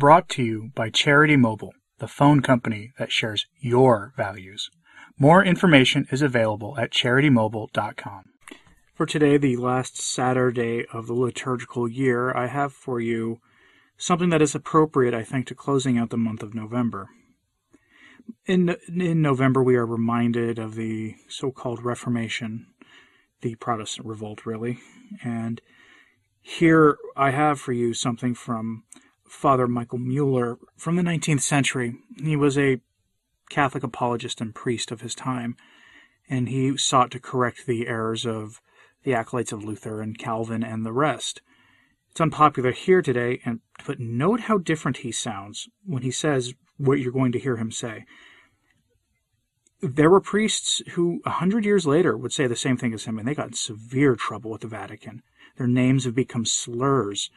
Brought to you by Charity Mobile, the phone company that shares your values. More information is available at charitymobile.com. For today, the last Saturday of the liturgical year, I have for you something that is appropriate, I think, to closing out the month of November. In, in November, we are reminded of the so called Reformation, the Protestant revolt, really. And here I have for you something from Father Michael Mueller from the 19th century. He was a Catholic apologist and priest of his time, and he sought to correct the errors of the acolytes of Luther and Calvin and the rest. It's unpopular here today, and but note how different he sounds when he says what you're going to hear him say. There were priests who, a hundred years later, would say the same thing as him, and they got in severe trouble with the Vatican. Their names have become slurs,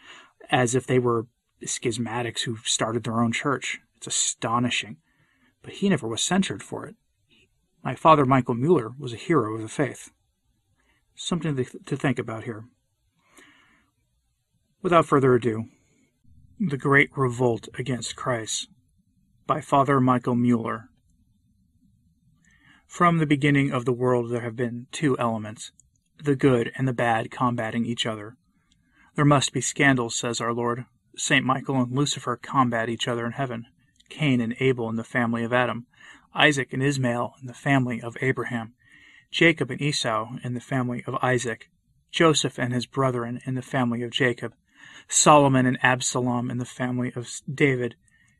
as if they were schismatics who started their own church. It's astonishing. But he never was censured for it. My father, Michael Mueller, was a hero of the faith. Something to think about here. Without further ado, The Great Revolt Against Christ by Father Michael Mueller. From the beginning of the world, there have been two elements the good and the bad combating each other. There must be scandals, says our Lord. St. Michael and Lucifer combat each other in heaven. Cain and Abel in the family of Adam. Isaac and Ishmael in the family of Abraham. Jacob and Esau in the family of Isaac. Joseph and his brethren in the family of Jacob. Solomon and Absalom in the family of David.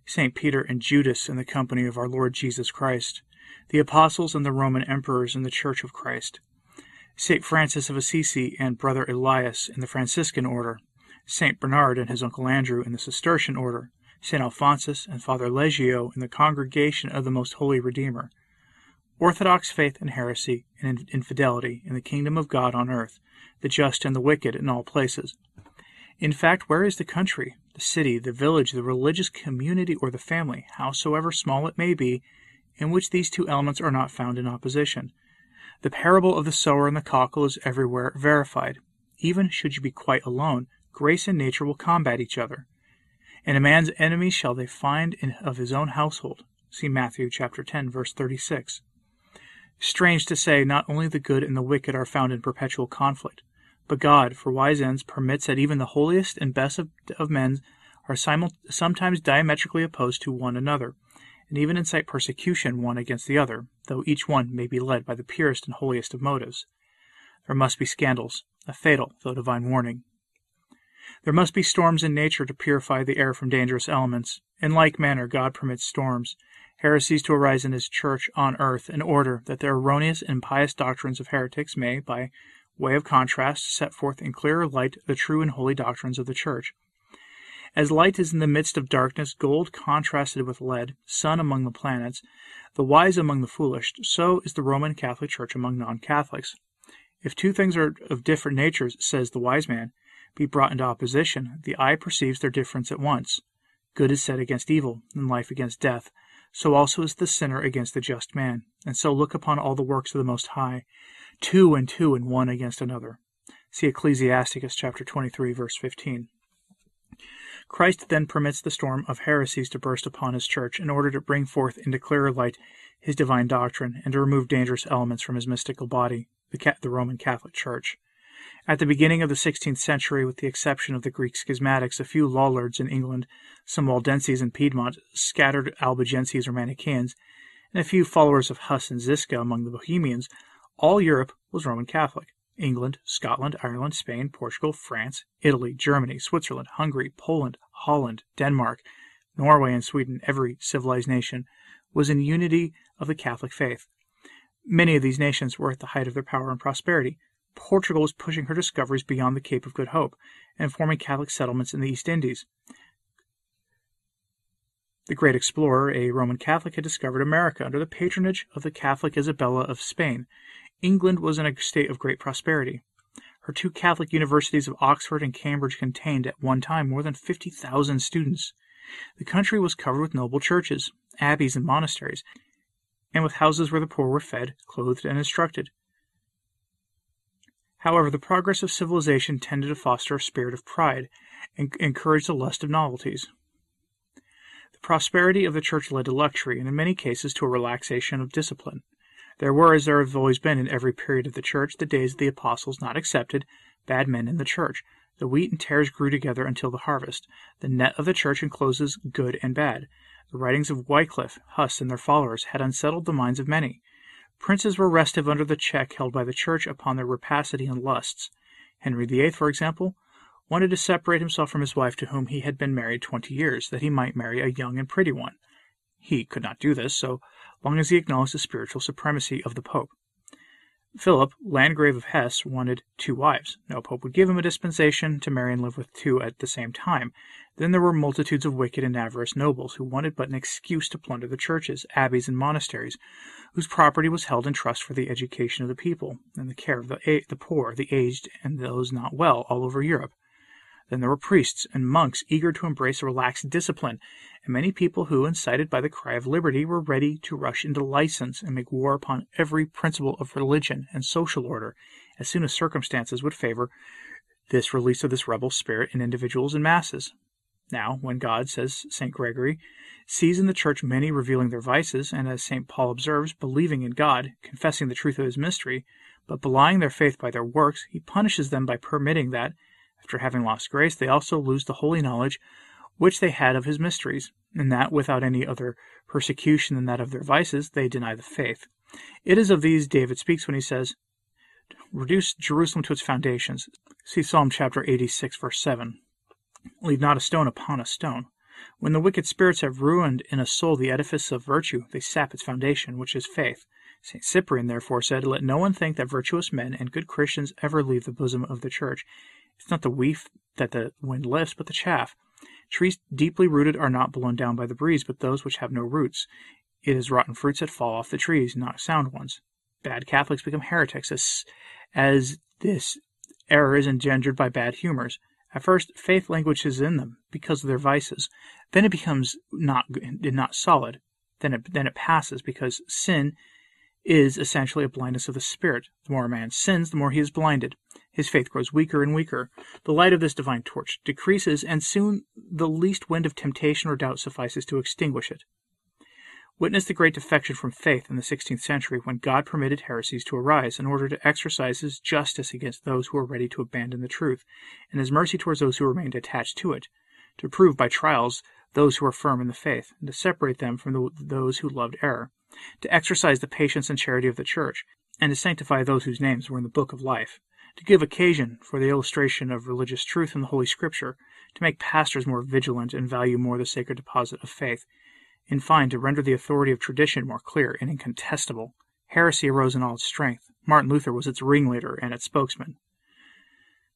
St. Peter and Judas in the company of our Lord Jesus Christ. The apostles and the Roman emperors in the Church of Christ. St. Francis of Assisi and Brother Elias in the Franciscan order. St. Bernard and his uncle Andrew in the Cistercian order, St. Alphonsus and Father Legio in the Congregation of the Most Holy Redeemer, Orthodox faith and heresy and infidelity in the kingdom of God on earth, the just and the wicked in all places. In fact, where is the country, the city, the village, the religious community, or the family, howsoever small it may be, in which these two elements are not found in opposition? The parable of the sower and the cockle is everywhere verified. Even should you be quite alone, grace and nature will combat each other. And a man's enemies shall they find in, of his own household. See Matthew chapter 10, verse 36. Strange to say, not only the good and the wicked are found in perpetual conflict, but God, for wise ends, permits that even the holiest and best of, of men are simul- sometimes diametrically opposed to one another, and even incite persecution one against the other, though each one may be led by the purest and holiest of motives. There must be scandals, a fatal though divine warning. There must be storms in nature to purify the air from dangerous elements. In like manner, God permits storms, heresies to arise in His church on earth in order that the erroneous and impious doctrines of heretics may, by way of contrast, set forth in clearer light the true and holy doctrines of the church. As light is in the midst of darkness, gold contrasted with lead, sun among the planets, the wise among the foolish, so is the Roman Catholic Church among non Catholics. If two things are of different natures, says the wise man, be brought into opposition, the eye perceives their difference at once. Good is set against evil, and life against death. So also is the sinner against the just man. And so look upon all the works of the Most High, two and two and one against another. See Ecclesiasticus chapter 23, verse 15. Christ then permits the storm of heresies to burst upon his church in order to bring forth into clearer light his divine doctrine and to remove dangerous elements from his mystical body, the, the Roman Catholic Church. At the beginning of the sixteenth century, with the exception of the Greek schismatics, a few Lollards in England, some Waldenses in Piedmont, scattered Albigenses or Manichaeans, and a few followers of Huss and Ziska among the Bohemians, all Europe was Roman Catholic. England, Scotland, Ireland, Spain, Portugal, France, Italy, Germany, Switzerland, Hungary, Poland, Holland, Denmark, Norway, and Sweden, every civilized nation, was in unity of the Catholic faith. Many of these nations were at the height of their power and prosperity. Portugal was pushing her discoveries beyond the Cape of Good Hope and forming Catholic settlements in the East Indies. The great explorer, a Roman Catholic, had discovered America under the patronage of the Catholic Isabella of Spain. England was in a state of great prosperity. Her two Catholic universities of Oxford and Cambridge contained at one time more than 50,000 students. The country was covered with noble churches, abbeys, and monasteries, and with houses where the poor were fed, clothed, and instructed. However, the progress of civilization tended to foster a spirit of pride and encourage the lust of novelties. The prosperity of the church led to luxury, and in many cases to a relaxation of discipline. There were, as there have always been in every period of the church, the days of the apostles not excepted, bad men in the church. The wheat and tares grew together until the harvest. The net of the church encloses good and bad. The writings of Wycliffe, Huss, and their followers had unsettled the minds of many. Princes were restive under the check held by the church upon their rapacity and lusts. Henry VIII, for example, wanted to separate himself from his wife to whom he had been married twenty years, that he might marry a young and pretty one. He could not do this, so long as he acknowledged the spiritual supremacy of the Pope. Philip, Landgrave of Hesse, wanted two wives. No pope would give him a dispensation to marry and live with two at the same time. Then there were multitudes of wicked and avaricious nobles who wanted but an excuse to plunder the churches, abbeys, and monasteries, whose property was held in trust for the education of the people and the care of the, the poor, the aged, and those not well all over Europe. Then there were priests and monks eager to embrace a relaxed discipline, and many people who, incited by the cry of liberty, were ready to rush into license and make war upon every principle of religion and social order as soon as circumstances would favor this release of this rebel spirit in individuals and masses. Now, when God, says St. Gregory, sees in the church many revealing their vices, and as St. Paul observes, believing in God, confessing the truth of his mystery, but belying their faith by their works, he punishes them by permitting that, after having lost grace, they also lose the holy knowledge which they had of his mysteries, and that without any other persecution than that of their vices, they deny the faith. It is of these David speaks when he says, Reduce Jerusalem to its foundations. See Psalm chapter 86, verse 7. Leave not a stone upon a stone. When the wicked spirits have ruined in a soul the edifice of virtue, they sap its foundation, which is faith. St. Cyprian therefore said, Let no one think that virtuous men and good Christians ever leave the bosom of the church. It's not the wheat that the wind lifts, but the chaff. Trees deeply rooted are not blown down by the breeze, but those which have no roots. It is rotten fruits that fall off the trees, not sound ones. Bad Catholics become heretics as, as this error is engendered by bad humors. At first, faith languishes in them because of their vices. Then it becomes not not solid. Then it then it passes because sin is essentially a blindness of the spirit. The more a man sins, the more he is blinded. His faith grows weaker and weaker. The light of this divine torch decreases, and soon the least wind of temptation or doubt suffices to extinguish it. Witness the great defection from faith in the sixteenth century when God permitted heresies to arise in order to exercise his justice against those who were ready to abandon the truth, and his mercy towards those who remained attached to it, to prove by trials those who were firm in the faith, and to separate them from the, those who loved error to exercise the patience and charity of the Church, and to sanctify those whose names were in the book of life, to give occasion for the illustration of religious truth in the Holy Scripture, to make pastors more vigilant and value more the sacred deposit of faith, in fine, to render the authority of tradition more clear and incontestable. Heresy arose in all its strength. Martin Luther was its ringleader and its spokesman.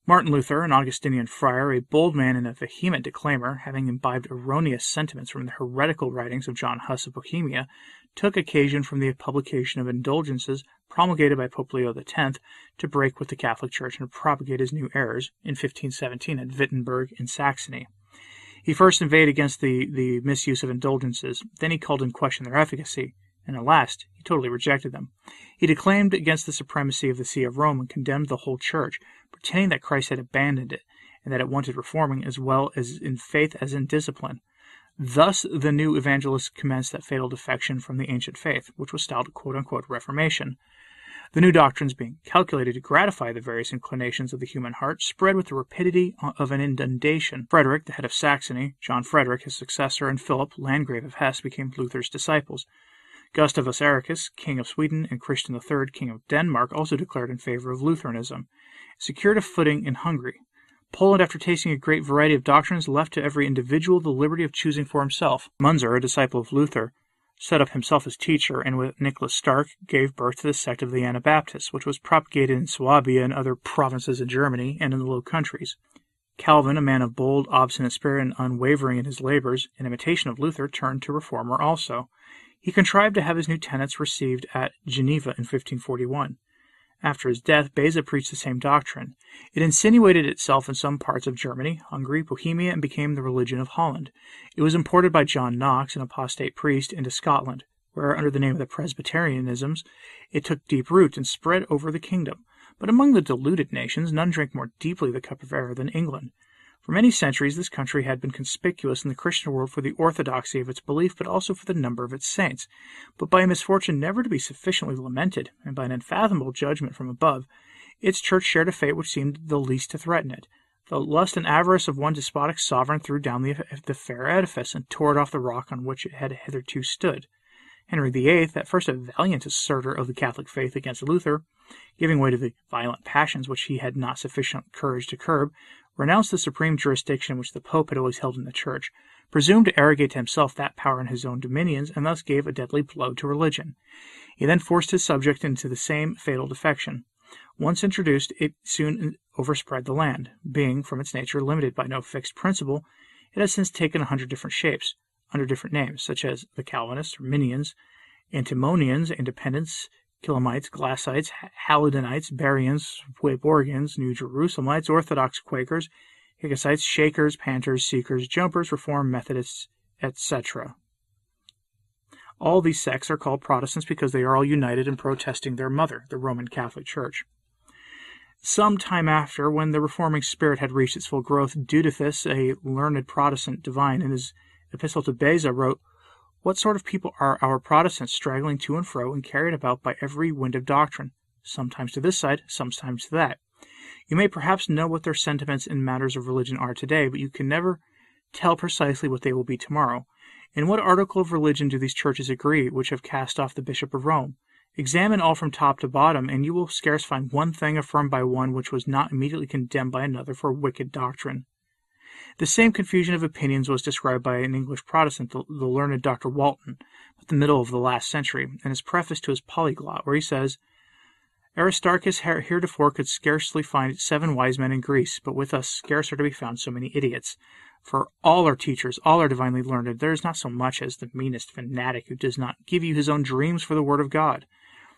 Martin Luther, an Augustinian friar, a bold man and a vehement declaimer, having imbibed erroneous sentiments from the heretical writings of John Huss of Bohemia, took occasion from the publication of indulgences promulgated by Pope Leo X to break with the Catholic Church and propagate his new errors in 1517 at Wittenberg in Saxony. He first inveighed against the, the misuse of indulgences, then he called in question their efficacy, and at last he totally rejected them. He declaimed against the supremacy of the See of Rome and condemned the whole Church, pretending that Christ had abandoned it, and that it wanted reforming as well as in faith as in discipline. Thus the new evangelists commenced that fatal defection from the ancient faith, which was styled Reformation. The new doctrines, being calculated to gratify the various inclinations of the human heart, spread with the rapidity of an inundation. Frederick, the head of Saxony, John Frederick, his successor, and Philip, Landgrave of Hesse, became Luther's disciples. Gustavus Erastus, king of Sweden, and Christian III, king of Denmark, also declared in favor of Lutheranism secured a footing in Hungary. Poland, after tasting a great variety of doctrines, left to every individual the liberty of choosing for himself. Munzer, a disciple of Luther, set up himself as teacher, and with Nicholas Stark gave birth to the sect of the Anabaptists, which was propagated in Swabia and other provinces in Germany and in the Low Countries. Calvin, a man of bold, obstinate spirit and unwavering in his labors, in imitation of Luther, turned to reformer also. He contrived to have his new tenets received at Geneva in 1541. After his death, Beza preached the same doctrine. It insinuated itself in some parts of Germany, Hungary, Bohemia, and became the religion of Holland. It was imported by John Knox, an apostate priest, into Scotland, where, under the name of the Presbyterianisms, it took deep root and spread over the kingdom. But among the deluded nations, none drank more deeply the cup of error than England. For many centuries, this country had been conspicuous in the Christian world for the orthodoxy of its belief, but also for the number of its saints. But by a misfortune never to be sufficiently lamented, and by an unfathomable judgment from above, its church shared a fate which seemed the least to threaten it. The lust and avarice of one despotic sovereign threw down the, the fair edifice and tore it off the rock on which it had hitherto stood. Henry VIII, at first a valiant assertor of the Catholic faith against Luther, giving way to the violent passions which he had not sufficient courage to curb, renounced the supreme jurisdiction which the Pope had always held in the Church, presumed to arrogate to himself that power in his own dominions, and thus gave a deadly blow to religion. He then forced his subject into the same fatal defection. Once introduced, it soon overspread the land. Being, from its nature, limited by no fixed principle, it has since taken a hundred different shapes under different names, such as the Calvinists, Arminians, Antinomians, Independents, Kilhamites, Glassites, Haldanites, Bereans, Wayborgians, New Jerusalemites, Orthodox Quakers, Higgisites, Shakers, Panthers, Seekers, Jumpers, Reformed Methodists, etc. All these sects are called Protestants because they are all united in protesting their mother, the Roman Catholic Church. Some time after, when the reforming spirit had reached its full growth, Dudathus, a learned Protestant divine, in his Epistle to Beza wrote, What sort of people are our Protestants straggling to and fro and carried about by every wind of doctrine, sometimes to this side, sometimes to that? You may perhaps know what their sentiments in matters of religion are today, but you can never tell precisely what they will be tomorrow. In what article of religion do these churches agree which have cast off the Bishop of Rome? Examine all from top to bottom, and you will scarce find one thing affirmed by one which was not immediately condemned by another for wicked doctrine. The same confusion of opinions was described by an English Protestant, the, learned Dr. Walton, at the middle of the last century, in his preface to his Polyglot, where he says, Aristarchus heretofore could scarcely find seven wise men in Greece, but with us scarce are to be found so many idiots. For all are teachers, all are divinely learned. There is not so much as the meanest fanatic who does not give you his own dreams for the word of God.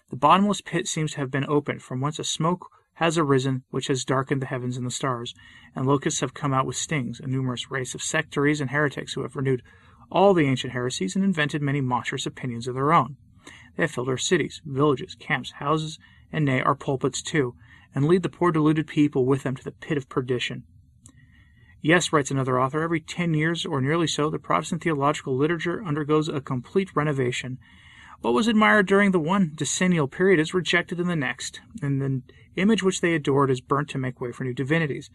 The bottomless pit seems to have been opened, from whence a smoke has arisen which has darkened the heavens and the stars, and locusts have come out with stings, a numerous race of sectaries and heretics who have renewed all the ancient heresies and invented many monstrous opinions of their own. They have filled our cities, villages, camps, houses, and nay, our pulpits too, and lead the poor deluded people with them to the pit of perdition. Yes, writes another author, every ten years or nearly so, the Protestant theological literature undergoes a complete renovation. What was admired during the one decennial period is rejected in the next, and the image which they adored is burnt to make way for new divinities.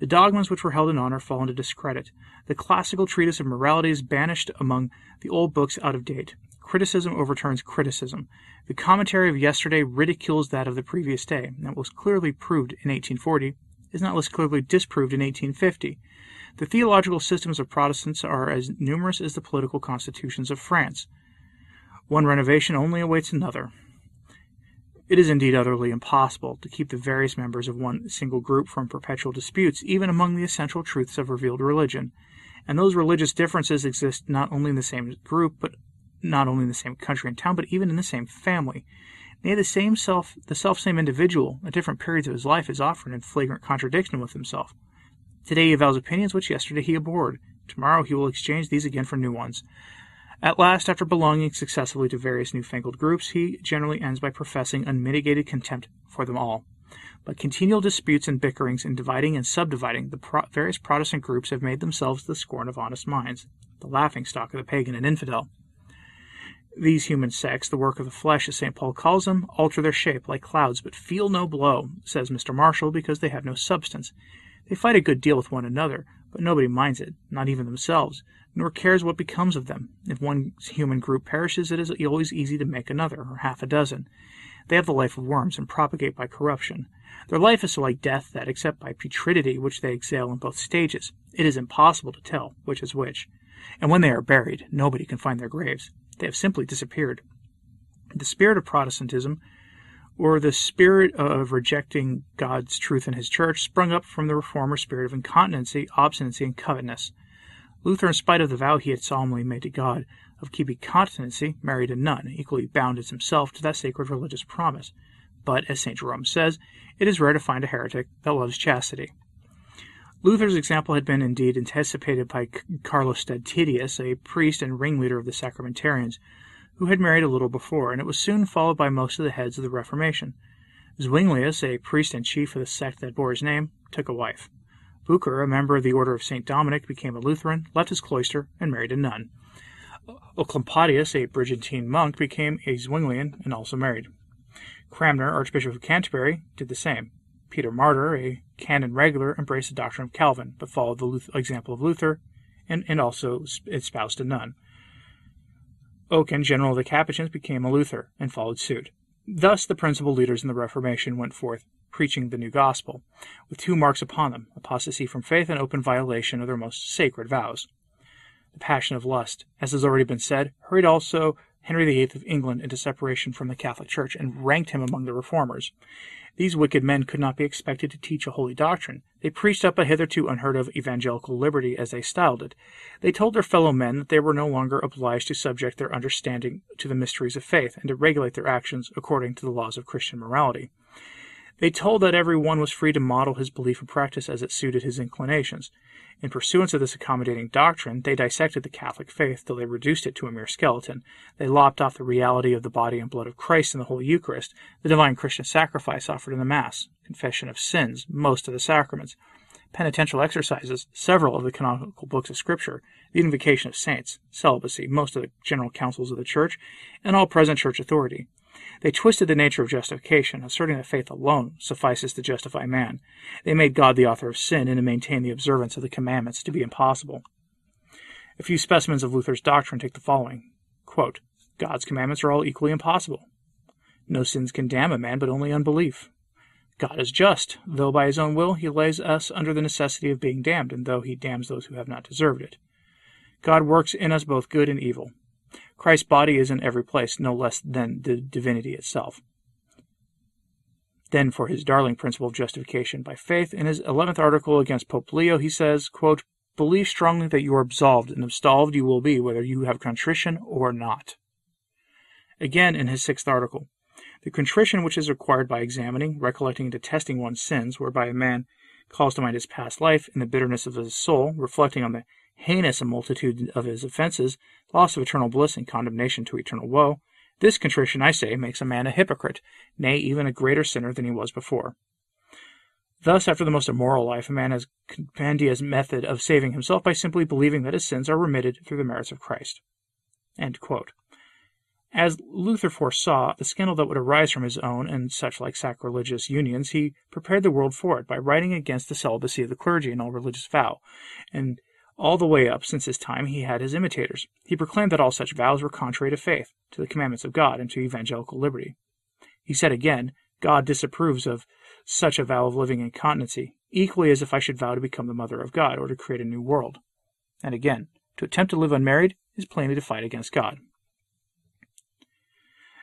The dogmas which were held in honor fall into discredit. The classical treatise of morality is banished among the old books out of date. Criticism overturns criticism. The commentary of yesterday ridicules that of the previous day. That was clearly proved in 1840 is not less clearly disproved in 1850. The theological systems of Protestants are as numerous as the political constitutions of France. One renovation only awaits another. It is indeed utterly impossible to keep the various members of one single group from perpetual disputes, even among the essential truths of revealed religion. And those religious differences exist not only in the same group, but not only in the same country and town, but even in the same family. Nay, the same self, the self same individual, at different periods of his life, is often in flagrant contradiction with himself. Today he avows opinions which yesterday he abhorred. Tomorrow he will exchange these again for new ones. At last, after belonging successively to various newfangled groups, he generally ends by professing unmitigated contempt for them all. But continual disputes and bickerings in dividing and subdividing the pro- various Protestant groups have made themselves the scorn of honest minds, the laughing stock of the pagan and infidel. These human sects, the work of the flesh, as St. Paul calls them, alter their shape like clouds, but feel no blow, says Mr. Marshall, because they have no substance. They fight a good deal with one another, but nobody minds it, not even themselves, nor cares what becomes of them. If one human group perishes, it is always easy to make another, or half a dozen. They have the life of worms, and propagate by corruption. Their life is so like death that, except by putridity which they exhale in both stages, it is impossible to tell which is which. And when they are buried, nobody can find their graves. They have simply disappeared. The spirit of Protestantism, or the spirit of rejecting God's truth in his church, sprung up from the reformer spirit of incontinency, obstinacy, and covetousness. Luther, in spite of the vow he had solemnly made to God of keeping continency, married a nun, equally bound as himself to that sacred religious promise. But, as St. Jerome says, it is rare to find a heretic that loves chastity. Luther's example had been indeed anticipated by Carlostadius, a priest and ringleader of the Sacramentarians, who had married a little before, and it was soon followed by most of the heads of the Reformation. Zuinglius, a priest and chief of the sect that bore his name, took a wife. Bucer, a member of the Order of St. Dominic, became a Lutheran, left his cloister, and married a nun. Oecolampadius, a Brigittine monk, became a Zwinglian and also married. Cranmer, Archbishop of Canterbury, did the same. Peter Martyr, a canon regular, embraced the doctrine of Calvin, but followed the example of Luther and, and also espoused a nun. Oken, general of the Capuchins, became a Luther and followed suit. Thus, the principal leaders in the Reformation went forth preaching the new gospel, with two marks upon them apostasy from faith and open violation of their most sacred vows. The passion of lust, as has already been said, hurried also Henry VIII of England into separation from the Catholic Church and ranked him among the reformers. These wicked men could not be expected to teach a holy doctrine. They preached up a hitherto unheard of evangelical liberty, as they styled it. They told their fellow men that they were no longer obliged to subject their understanding to the mysteries of faith and to regulate their actions according to the laws of Christian morality. They told that every one was free to model his belief and practice as it suited his inclinations. In pursuance of this accommodating doctrine, they dissected the Catholic faith till they reduced it to a mere skeleton. They lopped off the reality of the body and blood of Christ in the Holy Eucharist, the divine Christian sacrifice offered in the Mass, confession of sins, most of the sacraments, penitential exercises, several of the canonical books of Scripture, the invocation of saints, celibacy, most of the general councils of the Church, and all present Church authority. They twisted the nature of justification, asserting that faith alone suffices to justify man. They made God the author of sin and to maintain the observance of the commandments to be impossible. A few specimens of Luther's doctrine take the following Quote, God's commandments are all equally impossible. No sins can damn a man, but only unbelief. God is just, though by his own will he lays us under the necessity of being damned, and though he damns those who have not deserved it. God works in us both good and evil. Christ's body is in every place, no less than the divinity itself. Then, for his darling principle of justification by faith, in his 11th article against Pope Leo, he says, quote, Believe strongly that you are absolved, and absolved you will be, whether you have contrition or not. Again, in his 6th article, the contrition which is required by examining, recollecting, and detesting one's sins, whereby a man calls to mind his past life in the bitterness of his soul, reflecting on the heinous a multitude of his offences, loss of eternal bliss and condemnation to eternal woe, this contrition, I say, makes a man a hypocrite, nay, even a greater sinner than he was before. Thus, after the most immoral life, a man has compendious method of saving himself by simply believing that his sins are remitted through the merits of Christ. As Luther foresaw the scandal that would arise from his own and such like sacrilegious unions, he prepared the world for it by writing against the celibacy of the clergy and all religious vow, and all the way up since his time he had his imitators. He proclaimed that all such vows were contrary to faith, to the commandments of God, and to evangelical liberty. He said again, God disapproves of such a vow of living in continency, equally as if I should vow to become the mother of God, or to create a new world. And again, to attempt to live unmarried is plainly to fight against God.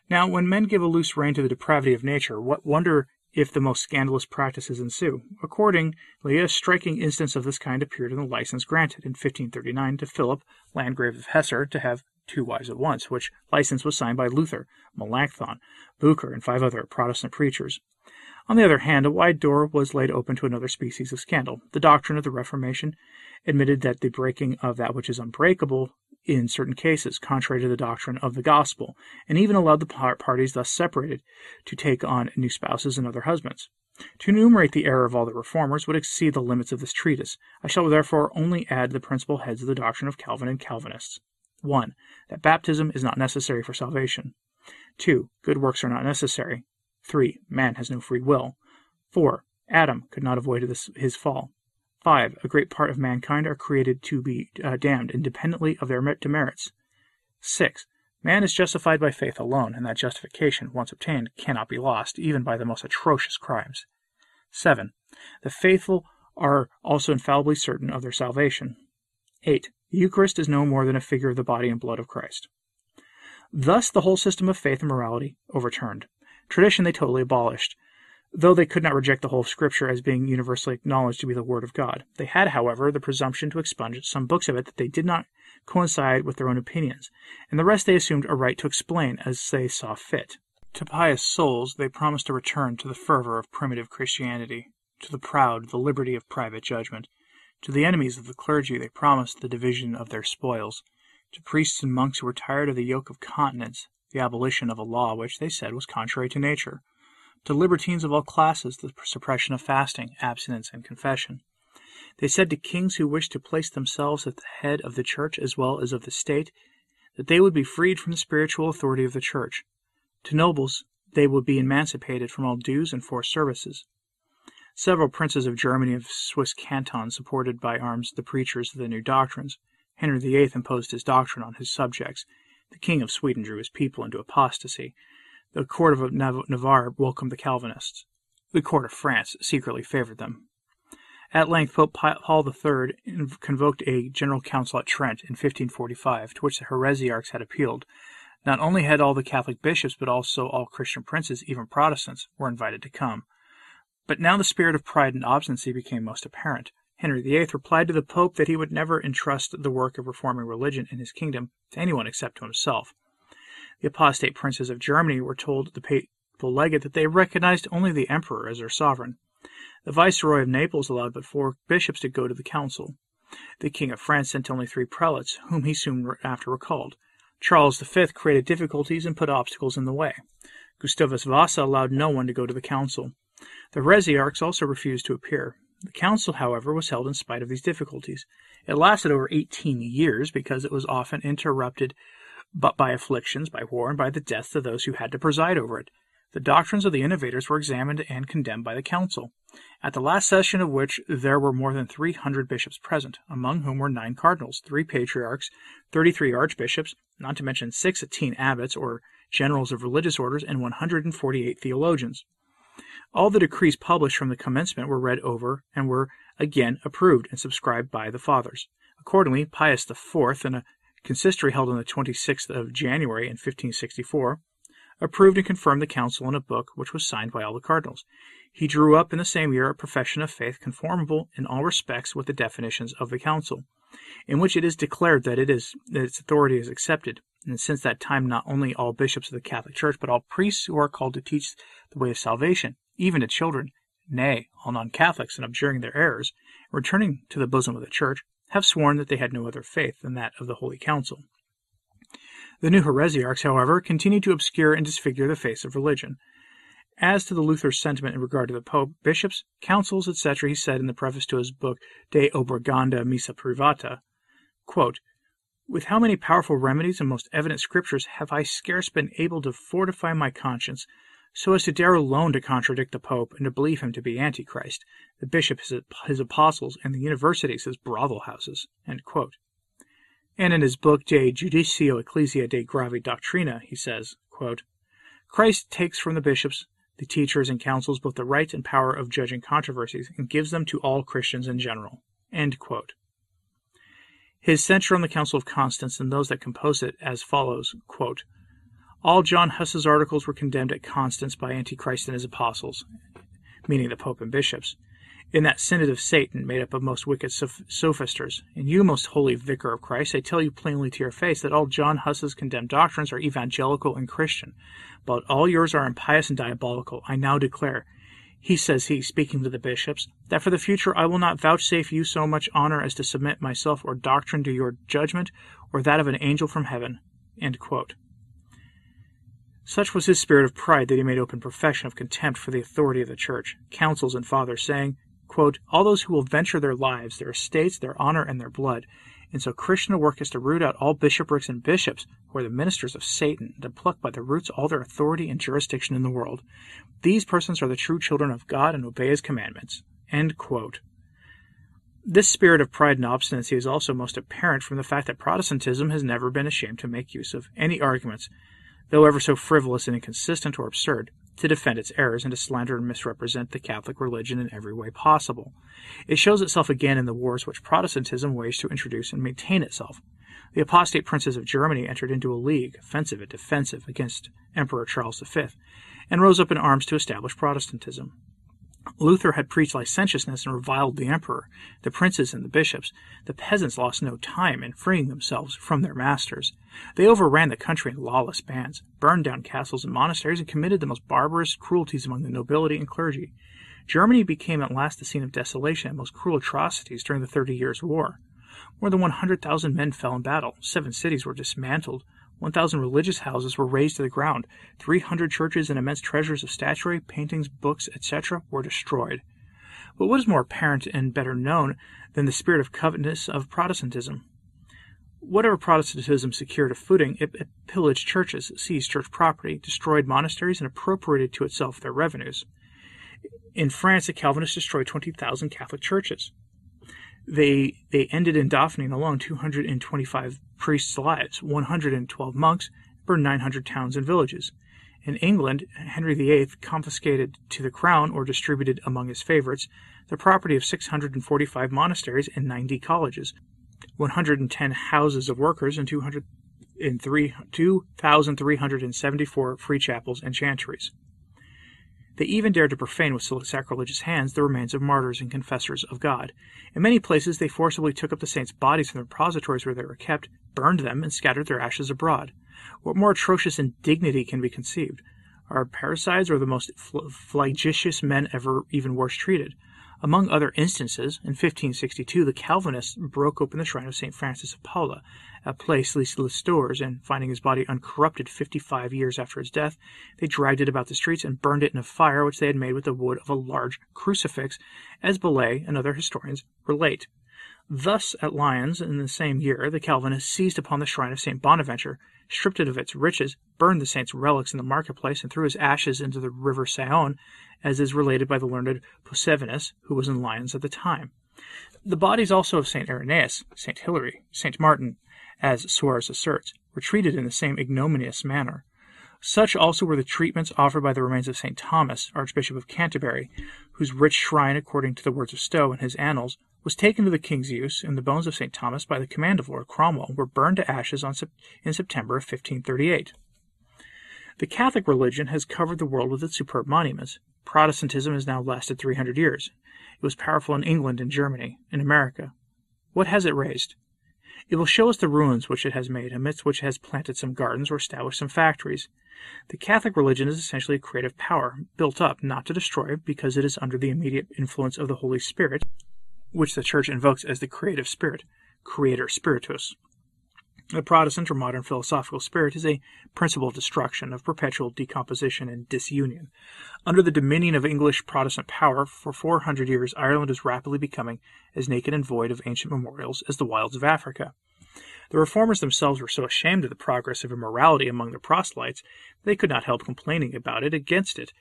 Now, when men give a loose rein to the depravity of nature, what wonder if the most scandalous practices ensue. Accordingly, a striking instance of this kind appeared in the license granted in 1539 to Philip, Landgrave of Hesse, to have two wives at once, which license was signed by Luther, Melanchthon, Bucer, and five other Protestant preachers. On the other hand, a wide door was laid open to another species of scandal. The doctrine of the Reformation admitted that the breaking of that which is unbreakable in certain cases, contrary to the doctrine of the gospel, and even allowed the parties thus separated to take on new spouses and other husbands. To enumerate the error of all the reformers would exceed the limits of this treatise. I shall therefore only add the principal heads of the doctrine of Calvin and Calvinists. 1. That baptism is not necessary for salvation. 2. Good works are not necessary. 3. Man has no free will. 4. Adam could not avoid this, his fall. 5. A great part of mankind are created to be uh, damned independently of their demerits. 6. Man is justified by faith alone, and that justification, once obtained, cannot be lost, even by the most atrocious crimes. 7. The faithful are also infallibly certain of their salvation. 8. The Eucharist is no more than a figure of the body and blood of Christ. Thus the whole system of faith and morality overturned. Tradition they totally abolished, though they could not reject the whole of Scripture as being universally acknowledged to be the Word of God. They had, however, the presumption to expunge some books of it that they did not coincide with their own opinions, and the rest they assumed a right to explain as they saw fit. To pious souls they promised a return to the fervor of primitive Christianity, to the proud the liberty of private judgment. To the enemies of the clergy they promised the division of their spoils. To priests and monks who were tired of the yoke of continence, the abolition of a law which they said was contrary to nature to libertines of all classes the suppression of fasting, abstinence, and confession. They said to kings who wished to place themselves at the head of the church as well as of the state that they would be freed from the spiritual authority of the church. To nobles they would be emancipated from all dues and forced services. Several princes of Germany and of Swiss cantons supported by arms the preachers of the new doctrines. Henry VIII imposed his doctrine on his subjects. The King of Sweden drew his people into apostasy. The court of Navarre welcomed the Calvinists. The court of France secretly favored them. At length, Pope Paul III convoked a general council at Trent in 1545, to which the heresiarchs had appealed. Not only had all the Catholic bishops, but also all Christian princes, even Protestants, were invited to come. But now the spirit of pride and obstinacy became most apparent. Henry VIII replied to the Pope that he would never entrust the work of reforming religion in his kingdom to anyone except to himself. The apostate princes of Germany were told the papal legate that they recognized only the emperor as their sovereign. The viceroy of Naples allowed but four bishops to go to the council. The king of France sent only three prelates, whom he soon after recalled. Charles V created difficulties and put obstacles in the way. Gustavus Vasa allowed no one to go to the council. The heresiarchs also refused to appear. The council, however, was held in spite of these difficulties. It lasted over eighteen years because it was often interrupted but by afflictions, by war, and by the deaths of those who had to preside over it. The doctrines of the innovators were examined and condemned by the council, at the last session of which there were more than three hundred bishops present, among whom were nine cardinals, three patriarchs, thirty-three archbishops, not to mention sixteen abbots or generals of religious orders, and one hundred and forty-eight theologians. All the decrees published from the commencement were read over and were again approved and subscribed by the Fathers. Accordingly, Pius IV, in a consistory held on the 26th of January in 1564, approved and confirmed the council in a book which was signed by all the cardinals. He drew up in the same year a profession of faith conformable in all respects with the definitions of the council, in which it is declared that it is that its authority is accepted, and since that time not only all bishops of the Catholic Church, but all priests who are called to teach the way of salvation, even to children, nay, all non Catholics, in abjuring their errors, and returning to the bosom of the Church, have sworn that they had no other faith than that of the Holy Council. The new heresiarchs, however, continued to obscure and disfigure the face of religion. As to the Luther's sentiment in regard to the Pope, bishops, councils, etc., he said in the preface to his book De Obligatio Missa Privata, quote, With how many powerful remedies and most evident scriptures have I scarce been able to fortify my conscience so as to dare alone to contradict the Pope and to believe him to be Antichrist, the bishop his, apostles, and the universities his brothel houses. And in his book De Judicio Ecclesia de Gravi Doctrina, he says, Christ takes from the bishops, the teachers, and councils both the right and power of judging controversies, and gives them to all Christians in general. His censure on the Council of Constance and those that composed it as follows all John Huss's articles were condemned at Constance by Antichrist and his apostles, meaning the Pope and bishops, in that synod of Satan made up of most wicked soph- sophisters. And you, most holy vicar of Christ, I tell you plainly to your face that all John Huss's condemned doctrines are evangelical and Christian, but all yours are impious and diabolical. I now declare, he says he, speaking to the bishops, that for the future I will not vouchsafe you so much honor as to submit myself or doctrine to your judgment or that of an angel from heaven. Such was his spirit of pride that he made open profession of contempt for the authority of the Church, councils, and fathers, saying, All those who will venture their lives, their estates, their honor, and their blood, in so Christian a work as to root out all bishoprics and bishops, who are the ministers of Satan, and to pluck by the roots all their authority and jurisdiction in the world. These persons are the true children of God and obey his commandments. This spirit of pride and obstinacy is also most apparent from the fact that Protestantism has never been ashamed to make use of any arguments though ever so frivolous and inconsistent or absurd, to defend its errors and to slander and misrepresent the Catholic religion in every way possible. It shows itself again in the wars which Protestantism waged to introduce and maintain itself. The apostate princes of Germany entered into a league, offensive and defensive, against Emperor Charles V, and rose up in arms to establish Protestantism. Luther had preached licentiousness and reviled the emperor, the princes, and the bishops. The peasants lost no time in freeing themselves from their masters. They overran the country in lawless bands, burned down castles and monasteries, and committed the most barbarous cruelties among the nobility and clergy. Germany became at last the scene of desolation and most cruel atrocities during the Thirty Years' War. More than 100,000 men fell in battle, seven cities were dismantled, 1,000 religious houses were razed to the ground. 300 churches and immense treasures of statuary, paintings, books, etc., were destroyed. But what is more apparent and better known than the spirit of covetousness of Protestantism? Whatever Protestantism secured a footing, it, it pillaged churches, seized church property, destroyed monasteries, and appropriated to itself their revenues. In France, the Calvinists destroyed 20,000 Catholic churches. They, they ended in Dauphine alone 225 priests' lives, 112 monks, burned 900 towns and villages. In England, Henry VIII confiscated to the crown, or distributed among his favorites, the property of 645 monasteries and 90 colleges, 110 houses of workers, and 2,374 free chapels and chantries. They even dared to profane with sacrilegious hands the remains of martyrs and confessors of God. In many places they forcibly took up the saints' bodies from the repositories where they were kept, burned them, and scattered their ashes abroad. What more atrocious indignity can be conceived? Are parricides or the most flagitious men ever even worse treated? Among other instances, in 1562 the Calvinists broke open the shrine of St. Francis of Paula at Plessis-les-Tours, and finding his body uncorrupted fifty five years after his death, they dragged it about the streets and burned it in a fire which they had made with the wood of a large crucifix, as Bellet and other historians relate. Thus, at Lyons, in the same year, the Calvinists seized upon the shrine of St. Bonaventure, stripped it of its riches, burned the saint's relics in the marketplace, and threw his ashes into the river Saône as is related by the learned Possevinius, who was in Lyons at the time. The bodies also of St. Irenaeus, St. Hilary, St. Martin, as Suarez asserts, were treated in the same ignominious manner. Such also were the treatments offered by the remains of St. Thomas, Archbishop of Canterbury, whose rich shrine, according to the words of Stowe in his Annals, was taken to the king's use, and the bones of St. Thomas, by the command of Lord Cromwell, were burned to ashes in September of 1538. The Catholic religion has covered the world with its superb monuments. Protestantism has now lasted 300 years. It was powerful in England and Germany, in America. What has it raised? It will show us the ruins which it has made, amidst which it has planted some gardens or established some factories. The Catholic religion is essentially a creative power, built up, not to destroy, because it is under the immediate influence of the Holy Spirit, which the Church invokes as the creative spirit, Creator Spiritus. The Protestant or modern philosophical spirit is a principle of destruction, of perpetual decomposition and disunion. Under the dominion of English Protestant power, for four hundred years Ireland is rapidly becoming as naked and void of ancient memorials as the wilds of Africa. The reformers themselves were so ashamed of the progress of immorality among the proselytes they could not help complaining about it against it.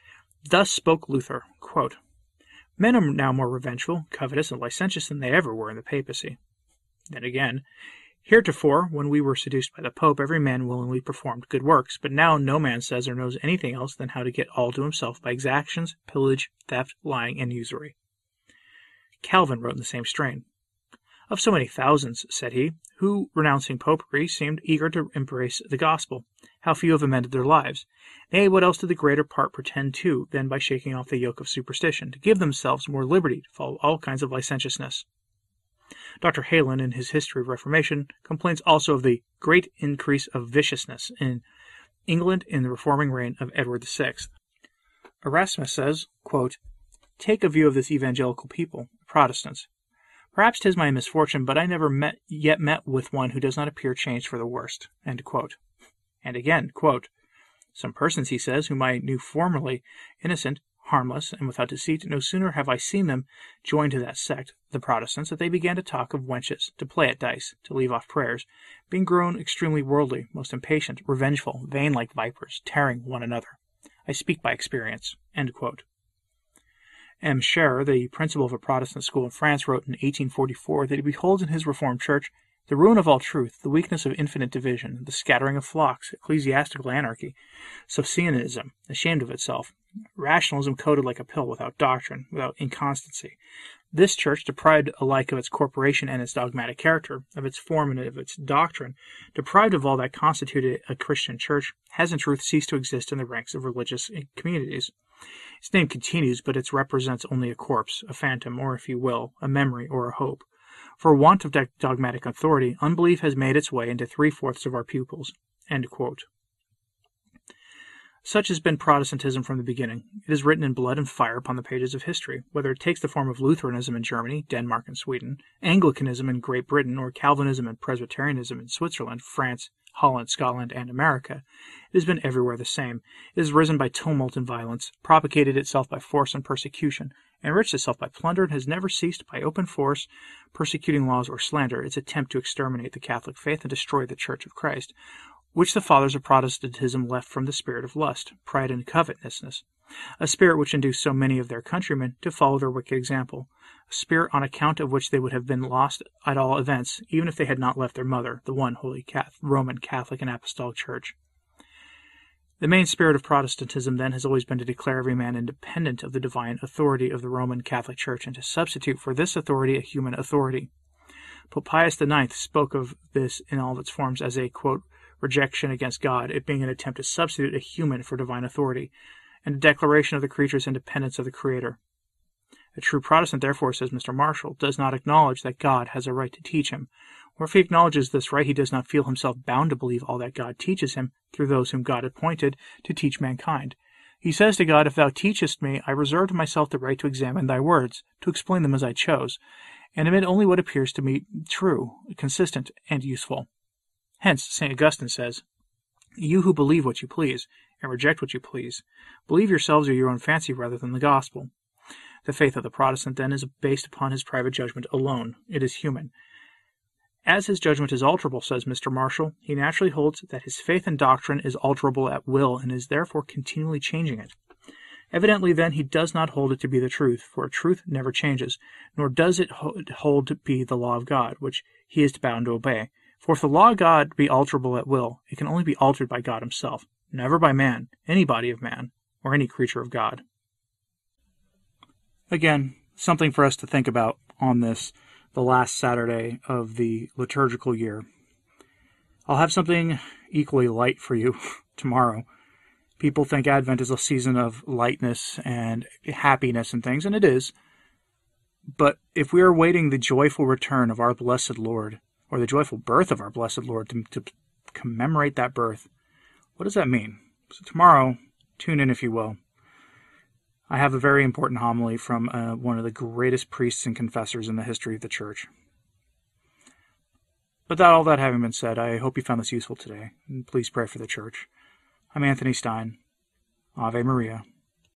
Thus spoke Luther quote, Men are now more revengeful, covetous, and licentious than they ever were in the papacy. Then again, Heretofore, when we were seduced by the Pope, every man willingly performed good works, but now no man says or knows anything else than how to get all to himself by exactions, pillage, theft, lying, and usury. Calvin wrote in the same strain. Of so many thousands, said he, who, renouncing popery, seemed eager to embrace the gospel, how few have amended their lives. Nay, what else did the greater part pretend to than by shaking off the yoke of superstition, to give themselves more liberty to follow all kinds of licentiousness? Dr. Heylin, in his History of Reformation, complains also of the great increase of viciousness in England in the reforming reign of Edward VI. Erasmus says, Take a view of this evangelical people, the Protestants. Perhaps 'tis my misfortune, but I never met, yet met with one who does not appear changed for the worst. And again, Some persons, he says, whom I knew formerly innocent, harmless, and without deceit, no sooner have I seen them joined to that sect, the Protestants, that they began to talk of wenches, to play at dice, to leave off prayers, being grown extremely worldly, most impatient, revengeful, vain like vipers, tearing one another. I speak by experience. M. Scherer, the principal of a Protestant school in France, wrote in 1844 that he beholds in his Reformed Church the ruin of all truth, the weakness of infinite division, the scattering of flocks, ecclesiastical anarchy, Socinianism, ashamed of itself, rationalism coated like a pill without doctrine, without inconstancy. This church, deprived alike of its corporation and its dogmatic character, of its form and of its doctrine, deprived of all that constituted a Christian church, has in truth ceased to exist in the ranks of religious communities. Its name continues, but it represents only a corpse, a phantom, or, if you will, a memory or a hope. For want of dogmatic authority, unbelief has made its way into three fourths of our pupils. Such has been Protestantism from the beginning. It is written in blood and fire upon the pages of history, whether it takes the form of Lutheranism in Germany, Denmark, and Sweden, Anglicanism in Great Britain, or Calvinism and Presbyterianism in Switzerland, France, Holland, Scotland, and America. It has been everywhere the same. It has risen by tumult and violence, propagated itself by force and persecution, enriched itself by plunder, and has never ceased, by open force, persecuting laws or slander, its attempt to exterminate the Catholic faith and destroy the Church of Christ, which the fathers of Protestantism left from the spirit of lust, pride, and covetousness, a spirit which induced so many of their countrymen to follow their wicked example, a spirit on account of which they would have been lost at all events, even if they had not left their mother, the one holy Catholic, Roman Catholic and Apostolic Church. The main spirit of Protestantism, then, has always been to declare every man independent of the divine authority of the Roman Catholic Church and to substitute for this authority a human authority. Pope Pius IX spoke of this in all its forms as a, quote, rejection against God, it being an attempt to substitute a human for divine authority, and a declaration of the creature's independence of the Creator. A true Protestant, therefore, says Mr. Marshall, does not acknowledge that God has a right to teach him, or if he acknowledges this right, he does not feel himself bound to believe all that God teaches him through those whom God appointed to teach mankind. He says to God, If thou teachest me, I reserve to myself the right to examine thy words, to explain them as I chose, and admit only what appears to me true, consistent, and useful. Hence, St. Augustine says, You who believe what you please, and reject what you please, believe yourselves or your own fancy rather than the gospel. The faith of the Protestant, then, is based upon his private judgment alone. It is human. As his judgment is alterable, says Mr. Marshall, he naturally holds that his faith and doctrine is alterable at will and is therefore continually changing it. Evidently, then, he does not hold it to be the truth, for truth never changes, nor does it hold to be the law of God, which he is bound to obey. For if the law of God be alterable at will, it can only be altered by God himself, never by man, any body of man, or any creature of God. Again, something for us to think about on this the last Saturday of the liturgical year. I'll have something equally light for you tomorrow. People think Advent is a season of lightness and happiness and things, and it is. But if we are waiting the joyful return of our blessed Lord, or the joyful birth of our blessed Lord, to, to commemorate that birth, what does that mean? So, tomorrow, tune in if you will. I have a very important homily from uh, one of the greatest priests and confessors in the history of the church. But that all that having been said, I hope you found this useful today, and please pray for the church. I'm Anthony Stein. Ave Maria.